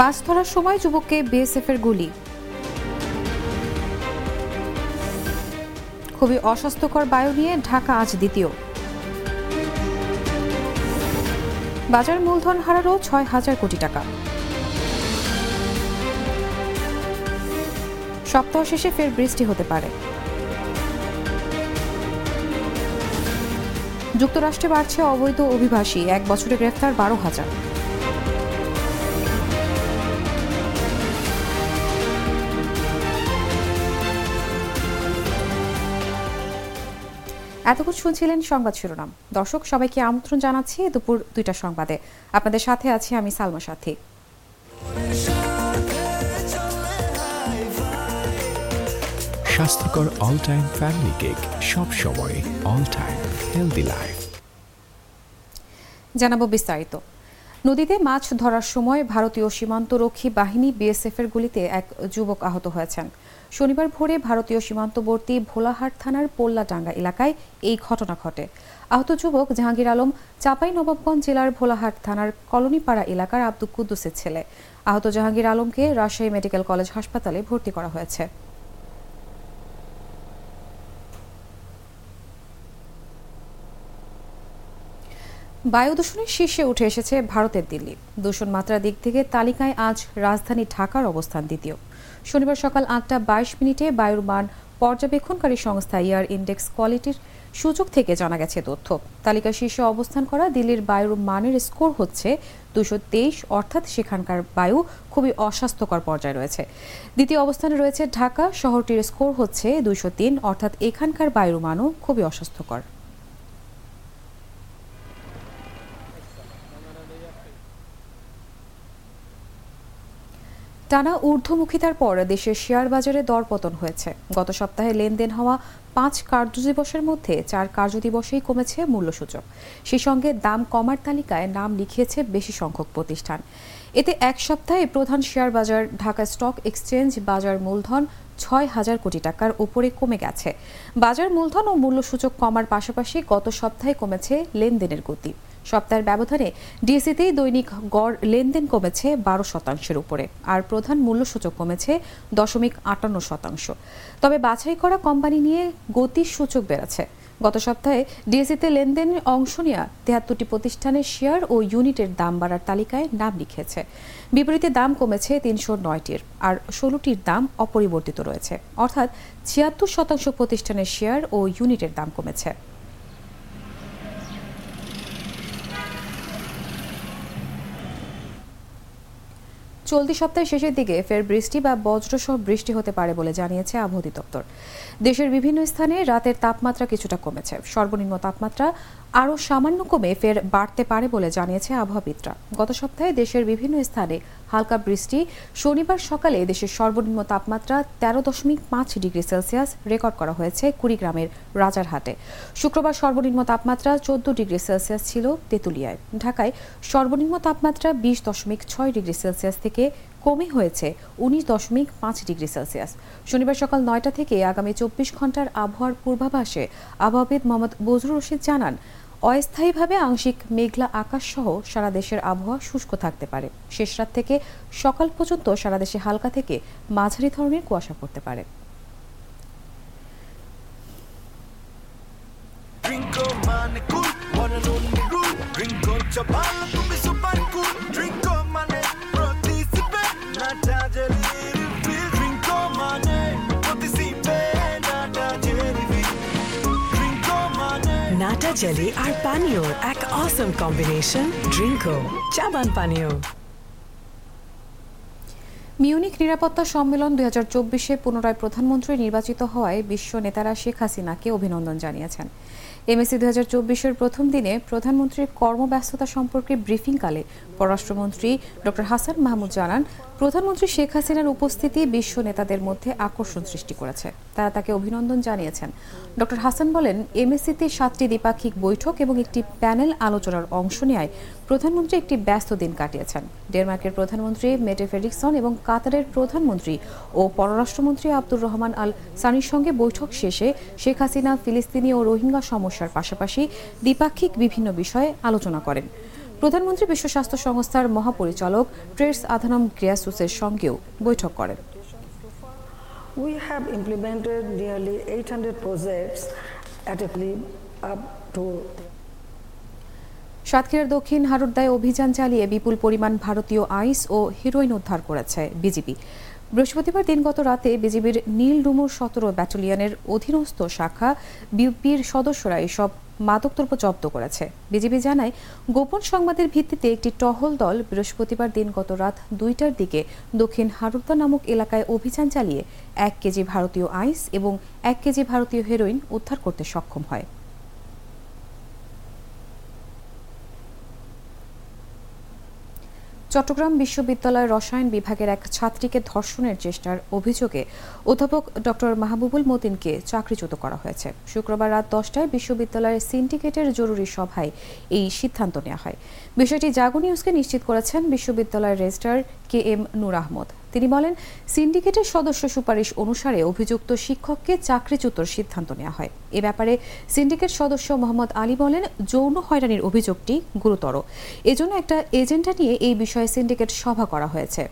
মাছ ধরার সময় যুবককে বিএসএফের গুলি। খুবই অস্বাস্থ্যকর বায়ু নিয়ে ঢাকা আজ দ্বিতীয়। বাজার মূলধন হারারও ছয় হাজার কোটি টাকা। সপ্তাহ শেষে ফের বৃষ্টি হতে পারে। যুক্তরাষ্ট্রে বাড়ছে অবৈধ অভিবাসী। এক বছরে গ্রেফতার বারো হাজার। এতক্ষণ শুনছিলেন সংবাদ শিরোনাম। দর্শক সবাইকে আমন্ত্রণ জানাচ্ছি দুপুর দুইটা সংবাদে। আপনাদের সাথে আছি আমি সালমা সাথী। স্বাস্থ্যকর অল টাইম ফ্যামিলি কেক সব সময় অল টাইম হেলদি লাইফ জানাব বিস্তারিত। নদীতে মাছ ধরার সময় ভারতীয় সীমান্তরক্ষী বাহিনী বিএসএফ এর গুলিতে এক যুবক আহত হয়েছেন। শনিবার ভোরে ভারতীয় সীমান্তবর্তী ভোলাহাট থানার পোল্লাডাঙ্গা এলাকায় এই ঘটনা ঘটে। আহত যুবক জাহাঙ্গীর আলম চাপাই নবাবগঞ্জ জেলার ভোলাহাট থানার কলোনিপাড়া এলাকার আব্দুল কুদ্দুসের ছেলে। আহত জাহাঙ্গীর আলমকে রাজশাহী মেডিকেল কলেজ হাসপাতালে ভর্তি করা হয়েছে। বায়ু দূষণের শীর্ষে উঠে এসেছে ভারতের দিল্লি। দূষণ মাত্রার দিক থেকে তালিকায় আজ রাজধানী ঢাকার অবস্থান দ্বিতীয়। শনিবার সকাল আটটা বাইশ মিনিটে বায়ুর মান পর্যবেক্ষণকারী সংস্থা ইয়ার ইন্ডেক্স কোয়ালিটির সূচক থেকে জানা গেছে তথ্য। তালিকা শীর্ষে অবস্থান করা দিল্লির বায়ুর মানের স্কোর হচ্ছে দুশো তেইশ, অর্থাৎ সেখানকার বায়ু খুবই অস্বাস্থ্যকর পর্যায়ে রয়েছে। দ্বিতীয় অবস্থানে রয়েছে ঢাকা, শহরটির স্কোর হচ্ছে দুশো তিন, অর্থাৎ এখানকার বায়ুর মানও খুবই অস্বাস্থ্যকর। টানা ঊর্ধ্বমুখিতার পর দেশের শেয়ার বাজারে দরপতন হয়েছে। গত সপ্তাহে লেনদেন হওয়া পাঁচ কার্যদিবসের মধ্যে চার কার্যদিবসেই কমেছে মূল্যসূচক। সেই সঙ্গে দাম কমার তালিকায় নাম লিখিয়েছে বেশি সংখ্যক প্রতিষ্ঠান। এতে এক সপ্তাহে প্রধান শেয়ার বাজার ঢাকা স্টক এক্সচেঞ্জ বাজার মূলধন ছয় হাজার কোটি টাকার উপরে কমে গেছে। বাজার মূলধন ও মূল্যসূচক কমার পাশাপাশি গত সপ্তাহে কমেছে লেনদেনের গতি। সপ্তাহের ব্যবধানে ডিএসিতেই দৈনিক গড় লেনদেন কমেছে বারো শতাংশের উপরে, আর প্রধান মূল্যসূচক কমেছে দশমিক আটান্ন শতাংশ। তবে বাছাই করা কোম্পানি নিয়ে গতির সূচক বেড়েছে। গত সপ্তাহে ডিএসিতে লেনদেনের অংশ নেওয়া তেহাত্তরটি প্রতিষ্ঠানের শেয়ার ও ইউনিটের দাম বাড়ার তালিকায় নাম লিখেছে। বিপরীতে দাম কমেছে তিনশো নয়টির, আর ষোলোটির দাম অপরিবর্তিত রয়েছে। অর্থাৎ ছিয়াত্তর শতাংশ প্রতিষ্ঠানের শেয়ার ও ইউনিটের দাম কমেছে। চলতি সপ্তাহের শেষের দিকে ফের বৃষ্টি বা বজ্রসহ বৃষ্টি হতে পারে বলে জানিয়েছে আবহাওয়া দপ্তর দেশের বিভিন্ন স্থানে রাতের তাপমাত্রা কিছুটা কমেছে। সর্বনিম্ন তাপমাত্রা আরও সামান্য কমে ফের বাড়তে পারে বলে জানিয়েছে আবহাওয়াবিদরা। গত সপ্তাহে দেশের বিভিন্ন স্থানে হালকা বৃষ্টি, শনিবার সকালে দেশের সর্বনিম্ন তাপমাত্রা তেরো দশমিক পাঁচ ডিগ্রি সেলসিয়াস রেকর্ড করা হয়েছে কুড়িগ্রামের রাজারহাটে। শুক্রবার সর্বনিম্ন তাপমাত্রা চোদ্দ ডিগ্রি সেলসিয়াস ছিল তেঁতুলিয়ায়। ঢাকায় সর্বনিম্ন তাপমাত্রা বিশ দশমিক ছয় ডিগ্রি সেলসিয়াস থেকে কমে হয়েছে উনিশ দশমিক পাঁচ ডিগ্রি সেলসিয়াস। শনিবার সকাল নয়টা থেকে আগামী চব্বিশ ঘণ্টার আবহাওয়ার পূর্বাভাসে আবহাওয়াবিদ মোহাম্মদ বজরুল রশিদ জানান অস্থায়ীভাবে আংশিক মেঘলা আকাশ সহ সারা দেশের আবহাওয়া শুষ্ক থাকতে পারে। শেষ রাত থেকে সকাল পর্যন্ত সারা দেশে হালকা থেকে মাঝারি ধরনের কুয়াশা পড়তে পারে। Cool, rule. Drinko chapala, নাটা জেলি আর পানীয় এক অসম কম্বিনেশন ড্রিঙ্কো চাবান পানীয় মিউনিক নিরাপত্তা সম্মেলন দুই হাজার চব্বিশে পুনরায় প্রধানমন্ত্রী নির্বাচিত হওয়ায় বিশ্ব নেতারা শেখ হাসিনাকে অভিনন্দন জানিয়েছেন। এমএসি দুই হাজার চব্বিশের প্রথম দিনে প্রধানমন্ত্রীর কর্মব্যস্ততা সম্পর্কে ব্রিফিংকালে পররাষ্ট্রমন্ত্রী ডক্টর হাসান মাহমুদ জানান, প্রধানমন্ত্রী শেখ হাসিনার উপস্থিতি বিশ্ব নেতাদের মধ্যে আকর্ষণ সৃষ্টি করেছে। তারা তাকে অভিনন্দন জানিয়েছেন। ডক্টর হাসান বলেন এমএসিতে সাতটি দ্বিপাক্ষিক বৈঠক এবং একটি প্যানেল আলোচনার অংশ নেয় প্রধানমন্ত্রী একটি ব্যস্ত দিন কাটিয়েছেন। ডেনমার্কের প্রধানমন্ত্রী মেটে ফেডিকসন এবং কাতারের প্রধানমন্ত্রী ও পররাষ্ট্রমন্ত্রী আব্দুর রহমান আল সানির সঙ্গে বৈঠক শেষে শেখ হাসিনা, ফিলিস্তিনি ও রোহিঙ্গা সমস্যার পাশাপাশি দ্বিপাক্ষিক বিভিন্ন বিষয়ে আলোচনা করেন। প্রধানমন্ত্রী বিশ্ব স্বাস্থ্য সংস্থার মহাপরিচালক ট্রেস আধানম গ্রিয়াসুসের সঙ্গেও বৈঠক করেন। We have implemented nearly 800 projects at a up to সাতক্ষীরার দক্ষিণ হারুদ্দায় অভিযান চালিয়ে বিপুল পরিমাণ ভারতীয় আইস ও হিরোইন উদ্ধার করেছে বিজিবি। বৃহস্পতিবার দিনগত রাতে বিজিবির নীল ডুমুর সতেরো ব্যাটালিয়নের অধীনস্থ শাখা বিউপির সদস্যরা এসব মাদকদ্রব্য জব্দ করেছে। বিজিবি জানায়, গোপন সংবাদের ভিত্তিতে একটি টহল দল বৃহস্পতিবার দিনগত রাত দুইটার দিকে দক্ষিণ হারুদ্দা নামক এলাকায় অভিযান চালিয়ে এক কেজি ভারতীয় আইস এবং এক কেজি ভারতীয় হেরোইন উদ্ধার করতে সক্ষম হয়। চট্টগ্রাম বিশ্ববিদ্যালয় রসায়ন বিভাগের এক ছাত্রীকে ধর্ষণের চেষ্টার অভিযোগে অধ্যাপক ডক্টর মাহবুবুল মতিনকে চাকরিচ্যুত করা হয়েছে। শুক্রবার রাত দশটায় বিশ্ববিদ্যালয়ের সিন্ডিকেটের জরুরি সভায় এই সিদ্ধান্ত নেওয়া হয়। বিষয়টি জাগো নিউজকে নিশ্চিত করেছেন বিশ্ববিদ্যালয়ের registrar K M Nur Ahmad. তিনি বলেন, সিন্ডিকেটের সদস্য সুপারিশ অনুসারে অভিযুক্ত শিক্ষককে চাকরিচ্যুতর সিদ্ধান্ত নেওয়া হয়। এ ব্যাপারে সিন্ডিকেট সদস্য মোহাম্মদ আলী বলেন, যৌন হয়রানির অভিযোগটি গুরুতর। এজন্য একটা এজেন্ডা নিয়ে এই বিষয়ে সিন্ডিকেট সভা করা হয়েছে।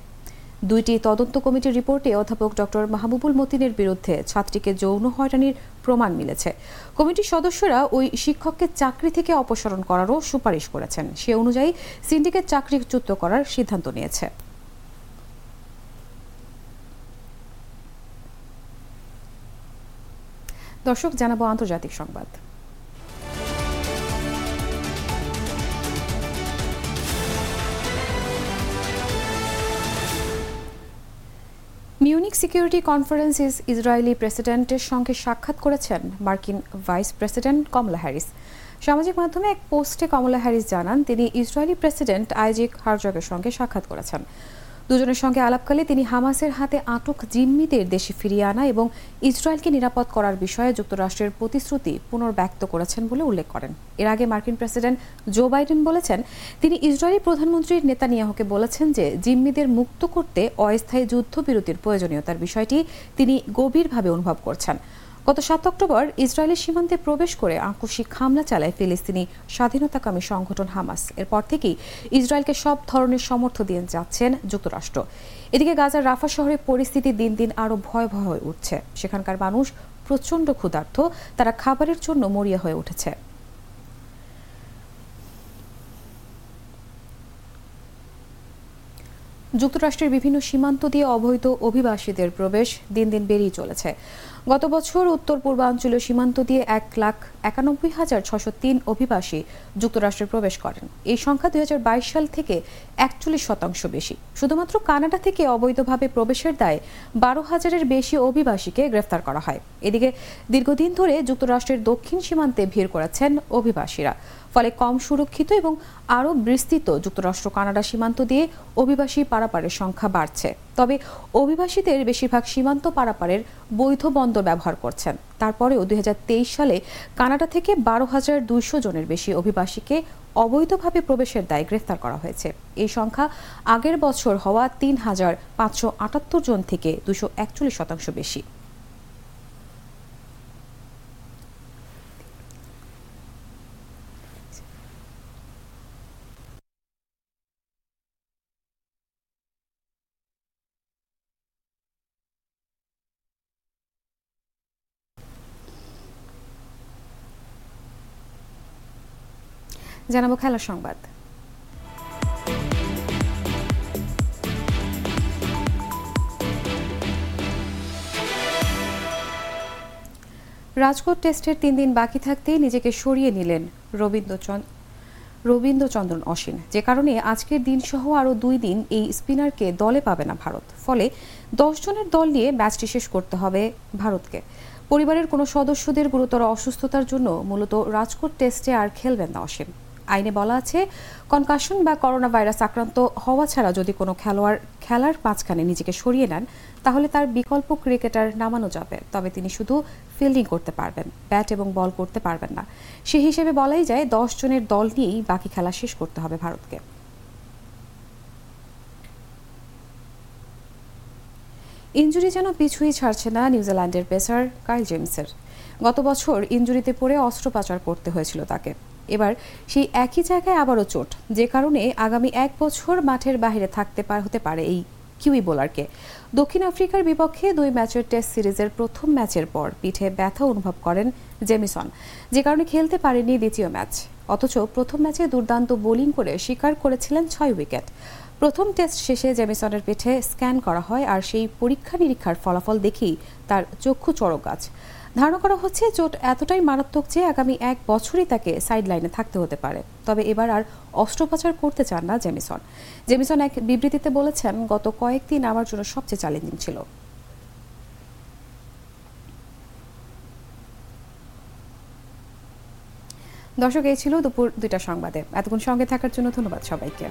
দুইটি তদন্ত কমিটির রিপোর্টে অধ্যাপক ডক্টর মাহবুবুল মতিনের বিরুদ্ধে ছাত্রীকে যৌন হয়রানির প্রমাণ মিলেছে। কমিটির সদস্যরা ওই শিক্ষককে চাকরি থেকে অপসারণ করারও সুপারিশ করেছেন। সে অনুযায়ী সিন্ডিকেট চাকরিচ্যুত করার সিদ্ধান্ত নিয়েছে। দর্শক, জানাব আন্তর্জাতিক সংবাদ। মিউনিক সিকিউরিটি কনফারেন্স ইসরায়েলি প্রেসিডেন্টের সঙ্গে সাক্ষাৎ করেছেন মার্কিন ভাইস প্রেসিডেন্ট কমলা হ্যারিস। সামাজিক মাধ্যমে এক পোস্টে কমলা হ্যারিস জানান, তিনি ইসরায়েলি প্রেসিডেন্ট আইজিক হারজগের সঙ্গে সাক্ষাৎ করেছেন। দুজনের সঙ্গে আলাপকালে তিনি হামাসের হাতে আটক জিম্মিদের দেশে ফিরিয়ে আনা এবং ইসরায়েলকে নিরাপদ করার বিষয়ে যুক্তরাষ্ট্রের প্রতিশ্রুতি পুনর্ব্যক্ত করেছেন বলে উল্লেখ করেন। এর আগে মার্কিন প্রেসিডেন্ট জো বাইডেন বলেছেন, তিনি ইসরায়েলি প্রধানমন্ত্রী নেতানিয়াহুকে বলেছেন যে জিম্মিদের মুক্ত করতে অস্থায়ী যুদ্ধবিরতির প্রয়োজনীয়তার বিষয়টি তিনি গভীরভাবে অনুভব করছেন। গত সাত অক্টোবর ইসরায়েলের সীমান্তে প্রবেশ করে আকস্মিক হামলা চালায় ফিলিস্তিনি স্বাধীনতাকামী সংগঠন হামাস। এরপর থেকেই ইসরায়েলকে সব ধরনের সমর্থন দিয়ে যাচ্ছেন যুক্তরাষ্ট্র। এদিকে গাজার রাফা শহরের পরিস্থিতি দিন দিন আরও ভয়াবহ হয়ে উঠছে। সেখানকার মানুষ প্রচণ্ড ক্ষুধার্ত, তারা খাবারের জন্য মরিয়া হয়ে উঠেছে। যুক্তরাষ্ট্রের বিভিন্ন সীমান্ত দিয়ে অবৈধ অভিবাসীদের প্রবেশ দিন দিন বেড়েই চলেছে। গত বছর উত্তর পূর্বাঞ্চলীয় সীমান্ত দিয়ে এক লাখ একানব্বই হাজার ছশো তিন অভিবাসী যুক্তরাষ্ট্রে প্রবেশ করেন। এই সংখ্যা দুই হাজার বাইশ সাল থেকে একচল্লিশ শতাংশ বেশি। শুধুমাত্র কানাডা থেকে অবৈধভাবে প্রবেশের দায়ে বারো হাজারের বেশি অভিবাসীকে গ্রেফতার করা হয়। এদিকে দীর্ঘদিন ধরে যুক্তরাষ্ট্রের দক্ষিণ সীমান্তে ভিড় করেছেন অভিবাসীরা। ফলে কম সুরক্ষিত এবং আরও বিস্তৃত যুক্তরাষ্ট্র কানাডা সীমান্ত দিয়ে অভিবাসী পারাপারের সংখ্যা বাড়ছে। তবে অভিবাসীদের বেশিরভাগ সীমান্ত পারাপারের বৈধ বন্দর ব্যবহার করছেন। তারপরেও দুই হাজার তেইশ সালে কানাডা থেকে বারো হাজার দুইশো জনের বেশি অভিবাসীকে অবৈধভাবে প্রবেশের দায়ে গ্রেফতার করা হয়েছে। এই সংখ্যা আগের বছর হওয়া তিন হাজার পাঁচশো আটাত্তর জন থেকে দুশো একচল্লিশ শতাংশ বেশি। জানাব খেলার সংবাদ। রাজকোট টেস্টের তিন দিন বাকি থাকতেই নিজেকে সরিয়ে নিলেন রবীন্দ্রচন্দ্র রবীন্দ্রচন্দ্রন অশ্বিন যে কারণে আজকের দিন সহ আরও দুই দিন এই স্পিনারকে দলে পাবে না ভারত। ফলে দশ জনের দল নিয়ে ম্যাচটি শেষ করতে হবে ভারতকে। পরিবারের কোনো সদস্যদের গুরুতর অসুস্থতার জন্য মূলত রাজকোট টেস্টে আর খেলবেন না অশ্বিন আইনে বলা আছে কনকাশন বা করোনা ভাইরাস আক্রান্ত হওয়া ছাড়া যদি কোনো খেলোয়াড়, খেলার মাঝখানে নিজেকে সরিয়ে নেন, তাহলে তার বিকল্প ক্রিকেটার নামানো যাবে। তবে তিনি শুধু ফিল্ডিং করতে পারবেন ব্যাট এবং বল করতে পারবেন না। সে হিসেবে বলাই যায়, দশ জনের দল নিয়েই বাকি খেলা শেষ করতে হবে ভারতকে। ইঞ্জুরি যেন পিছুই ছাড়ছে না নিউজিল্যান্ডের পেসার কাইল জেমসের। গত বছর ইঞ্জুরিতে পড়ে অস্ত্রোপচার করতে হয়েছিল তাকে। এবার সেই একই জায়গায় আবারও চোট, যে কারণে আগামী এক বছর মাঠের বাইরে থাকতে পার হতে পারে এই কিউই বোলারকে। দক্ষিণ আফ্রিকার বিপক্ষে দুই ম্যাচের টেস্ট সিরিজের প্রথম ম্যাচের পর পিঠে ব্যথা অনুভব করেন জেমিসন, যে কারণে খেলতে পারেনি দ্বিতীয় ম্যাচ। অথচ প্রথম ম্যাচে দুর্দান্ত বোলিং করে শিকার করেছিলেন ছয় উইকেট। প্রথম টেস্ট শেষে জেমিসনের পিঠে স্ক্যান করা হয় আর সেই পরীক্ষা নিরীক্ষার ফলাফল দেখেই তার চক্ষু চড়ক গাছ। ধারণা করা হচ্ছে চোট এতটাই মারাত্মক যে আগামী এক বছরই তাকে সাইড লাইনে থাকতে হতে পারে। তবে এবার আর অস্ত্রোপচার করতে চান না জেমিসন। জেমিসন এক বিবৃতিতে বলেছেন, গত কয়েকদিন আমার জন্য সবচেয়ে চ্যালেঞ্জিং ছিল। দর্শক, এই ছিল দুপুর দুইটা সংবাদে। এতক্ষণ সঙ্গে থাকার জন্য ধন্যবাদ সবাইকে।